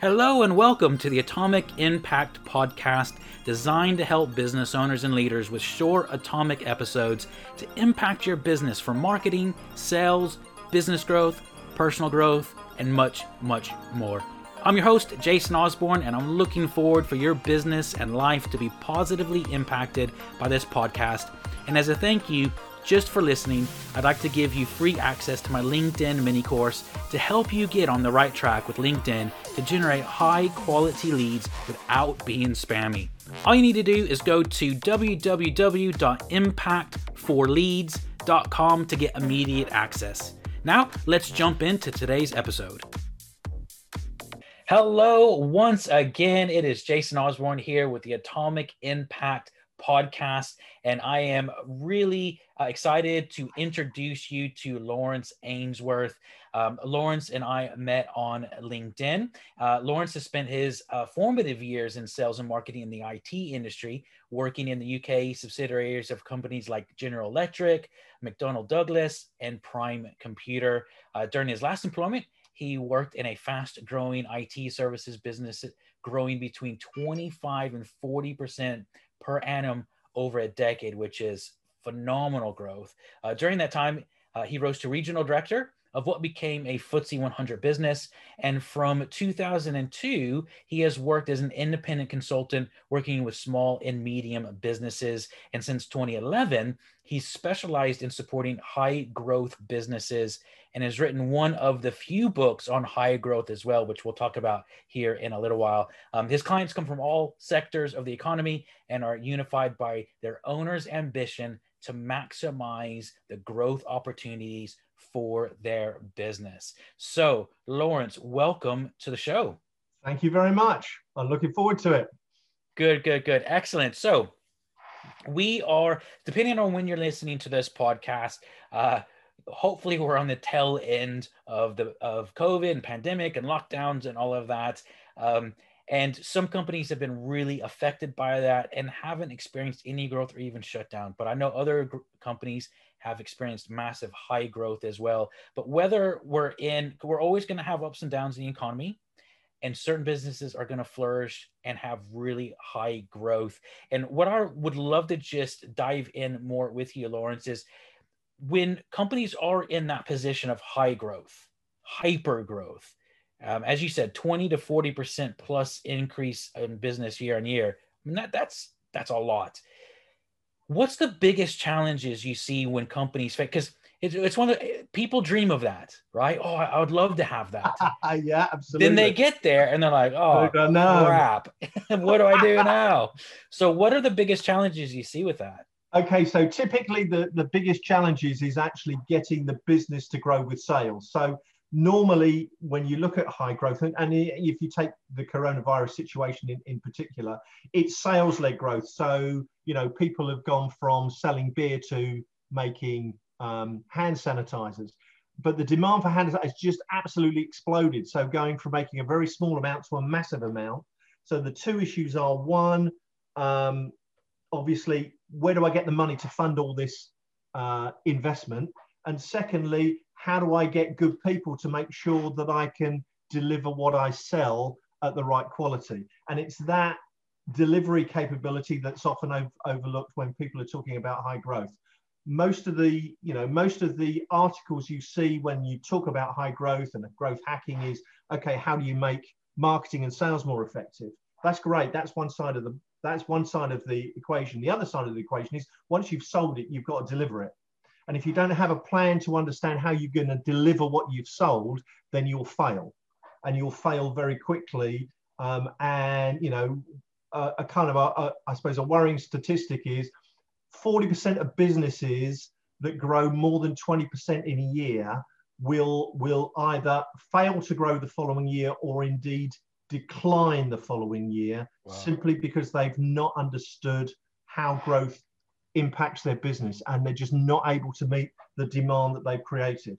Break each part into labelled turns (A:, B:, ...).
A: Hello and welcome to the Atomic Impact Podcast, designed to help business owners and leaders with short atomic episodes to impact your business for marketing, sales, business growth, personal growth, and much, much more. I'm your host, Jason Osborne, and I'm looking forward for your business and life to be positively impacted by this podcast. And as a thank you, just for listening, I'd like to give you free access to my LinkedIn mini course to help you get on the right track with LinkedIn to generate high quality leads without being spammy. All you need to do is go to www.impactforleads.com to get immediate access. Now, let's jump into today's episode. Hello, once again, it is Jason Osborne here with the Atomic Impact podcast. And I am really uh, excited to introduce you to Laurence Ainsworth. Um, Laurence and I met on LinkedIn. Uh, Laurence has spent his uh, formative years in sales and marketing in the IT industry, working in the UK subsidiaries of companies like General Electric, McDonnell Douglas, and Prime Computer. Uh, during his last employment, he worked in a fast growing IT services business, growing between 25 and 40 percent per annum over a decade, which is phenomenal growth. Uh, during that time, uh, he rose to regional director of what became a FTSE 100 business. And from 2002, he has worked as an independent consultant working with small and medium businesses. And since 2011, he's specialized in supporting high growth businesses and has written one of the few books on high growth as well, which we'll talk about here in a little while. Um, his clients come from all sectors of the economy and are unified by their owner's ambition to maximize the growth opportunities for their business. So, Laurence, welcome to the show.
B: Thank you very much. I'm looking forward to it.
A: Good, good, good. Excellent. So, we are, depending on when you're listening to this podcast, uh, hopefully we're on the tail end of the of COVID and pandemic and lockdowns and all of that. Um, and some companies have been really affected by that and haven't experienced any growth or even shut down. But I know other gr- companies have experienced massive high growth as well. But whether we're in, we're always going to have ups and downs in the economy. And certain businesses are going to flourish and have really high growth. And what I would love to just dive in more with you, Laurence, is when companies are in that position of high growth, hyper growth, um, as you said, 20 to 40% plus increase in business year on year. I mean, that, that's, that's a lot. What's the biggest challenges you see when companies face? Because it's, it's one of the, people dream of that, right? Oh, I, I would love to have that.
B: yeah, absolutely.
A: Then they get there and they're like, oh, crap. what do I do now? So, what are the biggest challenges you see with that?
B: Okay, so typically the, the biggest challenges is actually getting the business to grow with sales. So normally when you look at high growth and, and if you take the coronavirus situation in, in particular it's sales led growth. So you know people have gone from selling beer to making um, hand sanitizers but the demand for hand sanitizers has just absolutely exploded. So going from making a very small amount to a massive amount. So the two issues are one um, obviously where do i get the money to fund all this uh, investment? And secondly how do I get good people to make sure that I can deliver what I sell at the right quality? And it's that delivery capability that's often ov- overlooked when people are talking about high growth. Most of the, you know, most of the articles you see when you talk about high growth and growth hacking is, okay, how do you make marketing and sales more effective? That's great. That's one side of the that's one side of the equation. The other side of the equation is once you've sold it, you've got to deliver it. And if you don't have a plan to understand how you're going to deliver what you've sold, then you'll fail. And you'll fail very quickly. Um, and, you know, a, a kind of, a, a, I suppose, a worrying statistic is 40% of businesses that grow more than 20% in a year will, will either fail to grow the following year or indeed decline the following year wow. simply because they've not understood how growth impacts their business and they're just not able to meet the demand that they've created.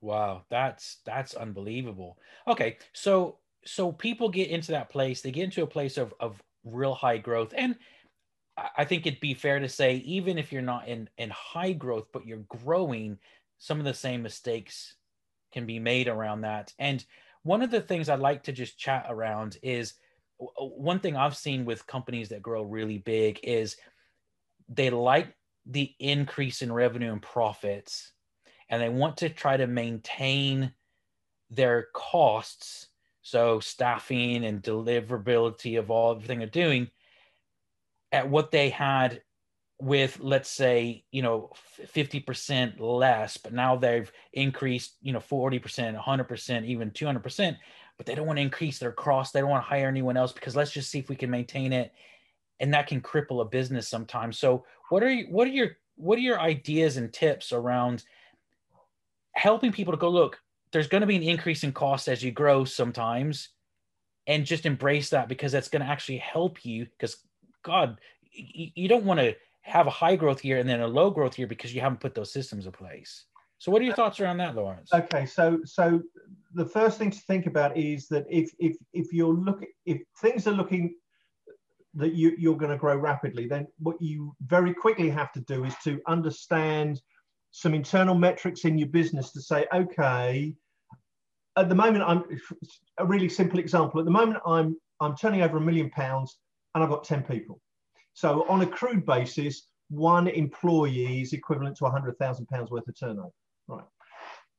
A: Wow that's that's unbelievable. Okay so so people get into that place they get into a place of of real high growth. And i think it'd be fair to say even if you're not in in high growth but you're growing some of the same mistakes can be made around that. And one of the things I'd like to just chat around is one thing I've seen with companies that grow really big is they like the increase in revenue and profits and they want to try to maintain their costs so staffing and deliverability of all everything they're doing at what they had with let's say you know 50% less but now they've increased you know 40% 100% even 200% but they don't want to increase their cost they don't want to hire anyone else because let's just see if we can maintain it and that can cripple a business sometimes so what are you what are your what are your ideas and tips around helping people to go look there's going to be an increase in cost as you grow sometimes and just embrace that because that's going to actually help you because god you don't want to have a high growth year and then a low growth year because you haven't put those systems in place. So what are your uh, thoughts around that, Laurence?
B: Okay, so so the first thing to think about is that if if if you're looking if things are looking that you, you're going to grow rapidly, then what you very quickly have to do is to understand some internal metrics in your business to say, okay, at the moment, I'm a really simple example. At the moment, I'm I'm turning over a million pounds and I've got 10 people. So on a crude basis, one employee is equivalent to £100,000 worth of turnover. Right.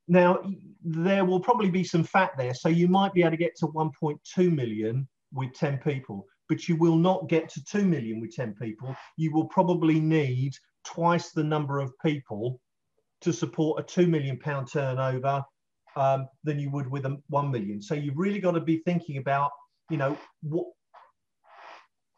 B: Now, there will probably be some fat there. So you might be able to get to 1.2 million with 10 people, but you will not get to 2 million with 10 people. You will probably need twice the number of people to support a 2 million pound turnover um, than you would with a 1 million. So you've really got to be thinking about, you know, what,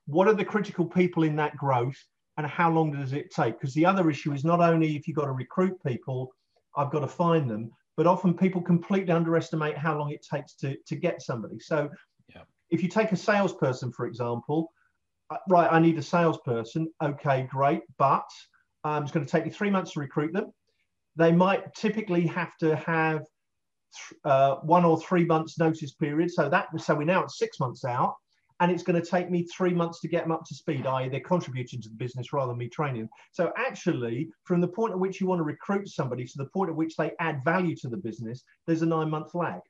B: what are the critical people in that growth and how long does it take? Because the other issue is not only if you've got to recruit people, I've got to find them, but often people completely underestimate how long it takes to, to get somebody. So. If you take a salesperson, for example, uh, right, I need a salesperson. Okay, great. But um, it's going to take you three months to recruit them. They might typically have to have uh, one or three months notice period. So that so we're now at six months out and it's going to take me three months to get them up to speed, i.e., they're contributing to the business rather than me training. So, actually, from the point at which you want to recruit somebody to the point at which they add value to the business, there's a nine month lag.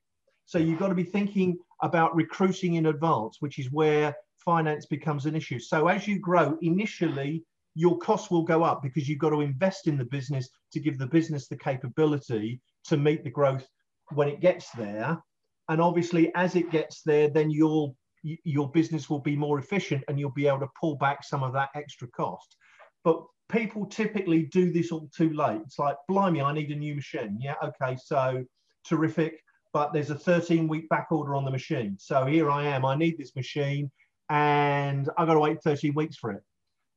B: So, you've got to be thinking about recruiting in advance, which is where finance becomes an issue. So, as you grow, initially, your costs will go up because you've got to invest in the business to give the business the capability to meet the growth when it gets there. And obviously, as it gets there, then you'll your business will be more efficient and you'll be able to pull back some of that extra cost. But people typically do this all too late. It's like, blimey, I need a new machine. Yeah, okay, so terrific. But there's a 13 week back order on the machine. So here I am, I need this machine and I've got to wait 13 weeks for it.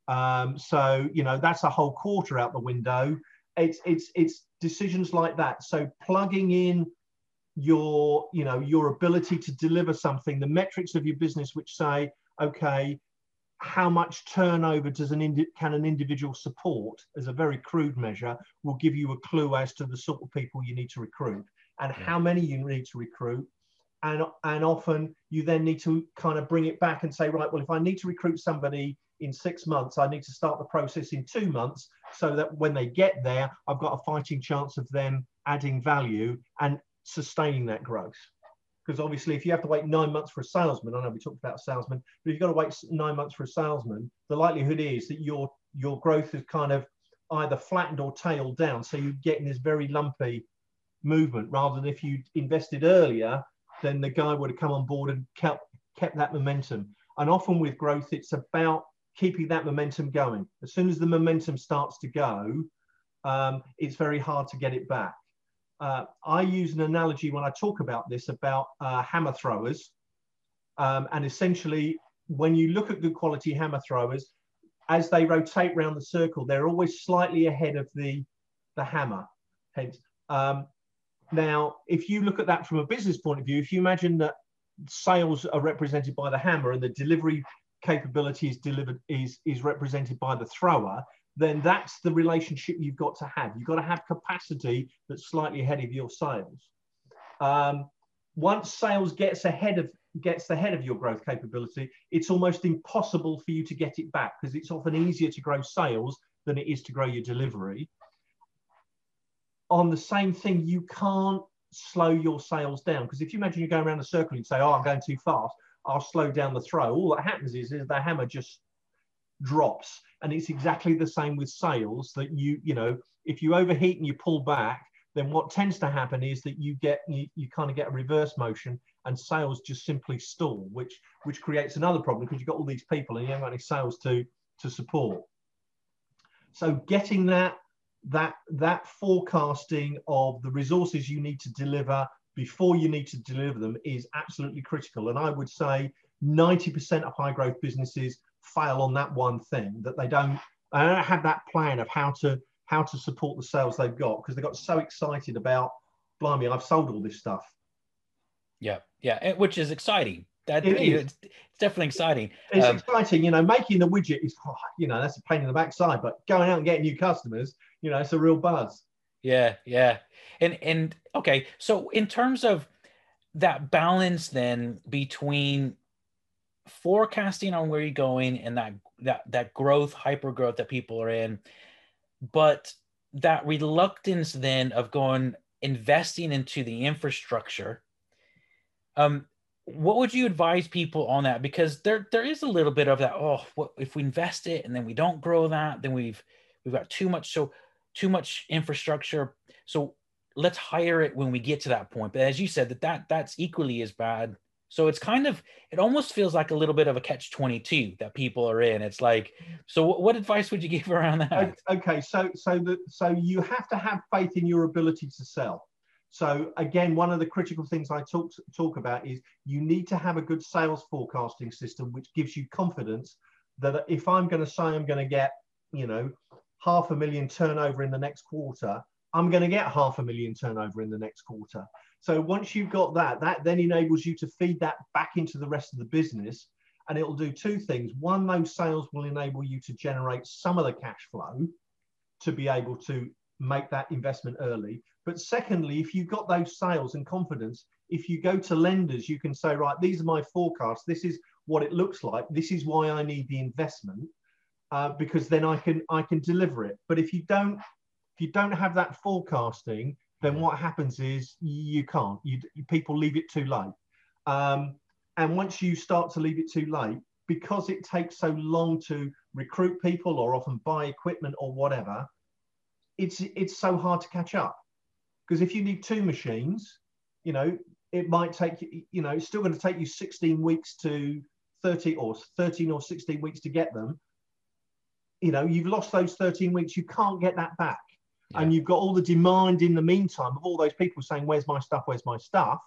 B: Um, so, you know, that's a whole quarter out the window. It's, it's, it's decisions like that. So plugging in your you know your ability to deliver something the metrics of your business which say okay how much turnover does an indi- can an individual support as a very crude measure will give you a clue as to the sort of people you need to recruit and how many you need to recruit and and often you then need to kind of bring it back and say right well if i need to recruit somebody in six months i need to start the process in two months so that when they get there i've got a fighting chance of them adding value and sustaining that growth. Because obviously, if you have to wait nine months for a salesman, I know we talked about a salesman, but if you've got to wait nine months for a salesman, the likelihood is that your your growth is kind of either flattened or tailed down. So you're getting this very lumpy movement rather than if you invested earlier, then the guy would have come on board and kept kept that momentum. And often with growth, it's about keeping that momentum going. As soon as the momentum starts to go, um, it's very hard to get it back uh, I use an analogy when I talk about this about uh, hammer throwers. Um, and essentially, when you look at good quality hammer throwers, as they rotate around the circle, they're always slightly ahead of the, the hammer head. Um, now, if you look at that from a business point of view, if you imagine that sales are represented by the hammer and the delivery capability is delivered is, is represented by the thrower, then that's the relationship you've got to have. You've got to have capacity that's slightly ahead of your sales. Um, once sales gets ahead of gets ahead of your growth capability, it's almost impossible for you to get it back because it's often easier to grow sales than it is to grow your delivery. On the same thing, you can't slow your sales down. Because if you imagine you're going around a circle and say, oh, I'm going too fast, I'll slow down the throw. All that happens is, is the hammer just drops. And it's exactly the same with sales that you, you know, if you overheat and you pull back, then what tends to happen is that you get you, you kind of get a reverse motion and sales just simply stall, which which creates another problem because you've got all these people and you haven't got any sales to to support. So getting that that that forecasting of the resources you need to deliver before you need to deliver them is absolutely critical. And I would say 90% of high growth businesses fail on that one thing that they don't, they don't have that plan of how to how to support the sales they've got because they got so excited about blimey, I've sold all this stuff.
A: Yeah, yeah, which is exciting. That it is. It's, it's definitely exciting.
B: It's um, exciting, you know. Making the widget is, oh, you know, that's a pain in the backside. But going out and getting new customers, you know, it's a real buzz.
A: Yeah, yeah, and and okay. So in terms of that balance, then between forecasting on where you're going and that that that growth, hyper growth that people are in, but that reluctance then of going investing into the infrastructure. Um, what would you advise people on that? Because there there is a little bit of that. Oh, what if we invest it and then we don't grow that? Then we've we've got too much so too much infrastructure. So let's hire it when we get to that point. But as you said, that that that's equally as bad. So it's kind of it almost feels like a little bit of a catch twenty two that people are in. It's like, so what, what advice would you give around that?
B: Okay, so so the so you have to have faith in your ability to sell. So again, one of the critical things I talk talk about is you need to have a good sales forecasting system, which gives you confidence that if I'm going to say I'm going to get, you know, half a million turnover in the next quarter, I'm going to get half a million turnover in the next quarter. So once you've got that, that then enables you to feed that back into the rest of the business. And it'll do two things. One, those sales will enable you to generate some of the cash flow to be able to make that investment early. But secondly, if you've got those sales and confidence, if you go to lenders, you can say, right, these are my forecasts. This is what it looks like. This is why I need the investment, uh, because then I can I can deliver it. But if you don't if you don't have that forecasting, then what happens is you can't. You people leave it too late. Um, and once you start to leave it too late, because it takes so long to recruit people or often buy equipment or whatever, it's it's so hard to catch up. Because if you need two machines, you know, it might take you, you know, it's still going to take you 16 weeks to 30 or 13 or 16 weeks to get them. You know, you've lost those 13 weeks, you can't get that back. Yeah. And you've got all the demand in the meantime of all those people saying, Where's my stuff? Where's my stuff?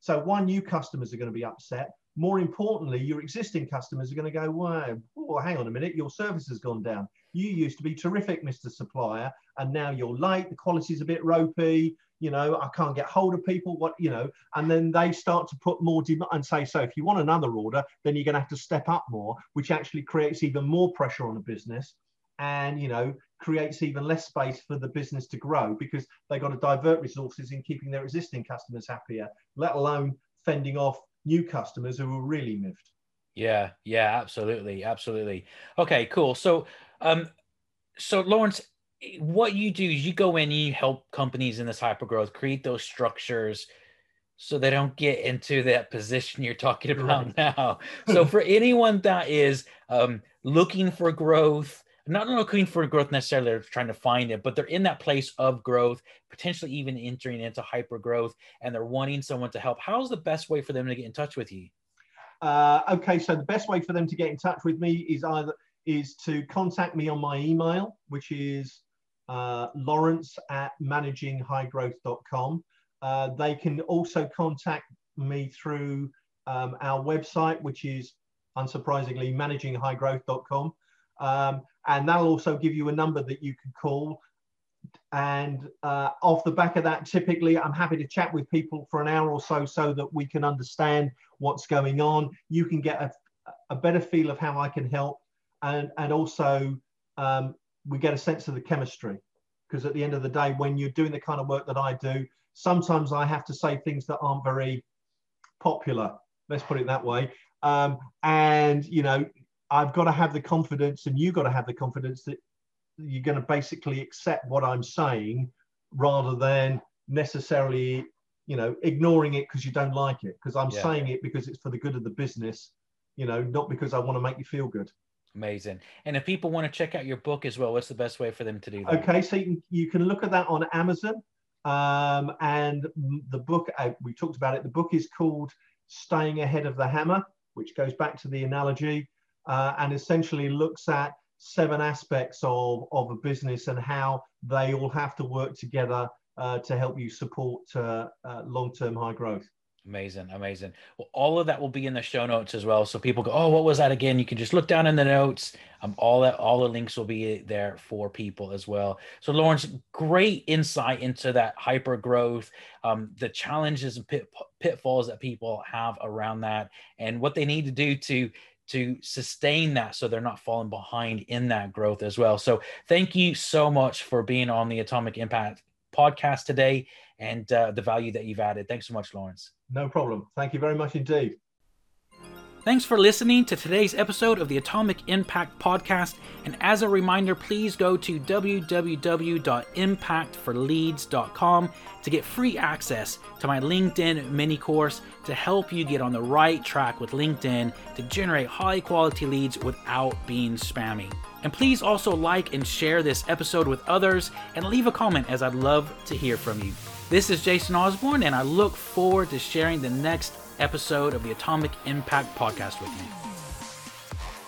B: So, one, new customers are going to be upset. More importantly, your existing customers are going to go, Wow, well, hang on a minute, your service has gone down. You used to be terrific, Mr. Supplier, and now you're late. The quality's a bit ropey. You know, I can't get hold of people. What you know, and then they start to put more demand and say, so if you want another order, then you're going to have to step up more, which actually creates even more pressure on the business, and you know, creates even less space for the business to grow because they've got to divert resources in keeping their existing customers happier, let alone fending off new customers who are really miffed.
A: Yeah, yeah, absolutely, absolutely. Okay, cool. So, um, so Laurence, what you do is you go in and you help companies in this hyper growth create those structures so they don't get into that position you're talking about right. now. So for anyone that is um, looking for growth, not looking for growth necessarily, they're trying to find it, but they're in that place of growth, potentially even entering into hyper growth, and they're wanting someone to help. How's the best way for them to get in touch with you?
B: Uh, okay, so the best way for them to get in touch with me is either is to contact me on my email, which is uh, Laurence at managinghighgrowth.com. Uh, they can also contact me through um, our website, which is unsurprisingly managinghighgrowth.com. Um, and that'll also give you a number that you can call. And uh, off the back of that, typically I'm happy to chat with people for an hour or so so that we can understand what's going on. You can get a, a better feel of how I can help and, and also um, we get a sense of the chemistry. Because at the end of the day, when you're doing the kind of work that I do, sometimes I have to say things that aren't very popular. Let's put it that way. Um, and you know, I've got to have the confidence, and you've got to have the confidence that you're going to basically accept what I'm saying, rather than necessarily you know, ignoring it because you don't like it. Because I'm
A: Yeah.
B: saying it because it's for the good of the business, you know, not because I want to make you feel good.
A: Amazing. And if people want to check out your book as well, what's the best way for them to do that?
B: Okay, so you can, you can look at that on Amazon. Um, and the book, uh, we talked about it, the book is called Staying Ahead of the Hammer, which goes back to the analogy uh, and essentially looks at seven aspects of, of a business and how they all have to work together uh, to help you support uh, uh, long term high growth.
A: Amazing, amazing. Well, all of that will be in the show notes as well. So people go, oh, what was that again? You can just look down in the notes. Um, all that, all the links will be there for people as well. So Laurence, great insight into that hyper growth, um, the challenges and pit, pitfalls that people have around that, and what they need to do to to sustain that so they're not falling behind in that growth as well. So thank you so much for being on the Atomic Impact podcast today and uh, the value that you've added. Thanks so much, Laurence.
B: No problem. Thank you very much indeed.
A: Thanks for listening to today's episode of the Atomic Impact Podcast. And as a reminder, please go to www.impactforleads.com to get free access to my LinkedIn mini course to help you get on the right track with LinkedIn to generate high quality leads without being spammy. And please also like and share this episode with others and leave a comment as I'd love to hear from you. This is Jason Osborne, and I look forward to sharing the next episode of the Atomic Impact Podcast with you.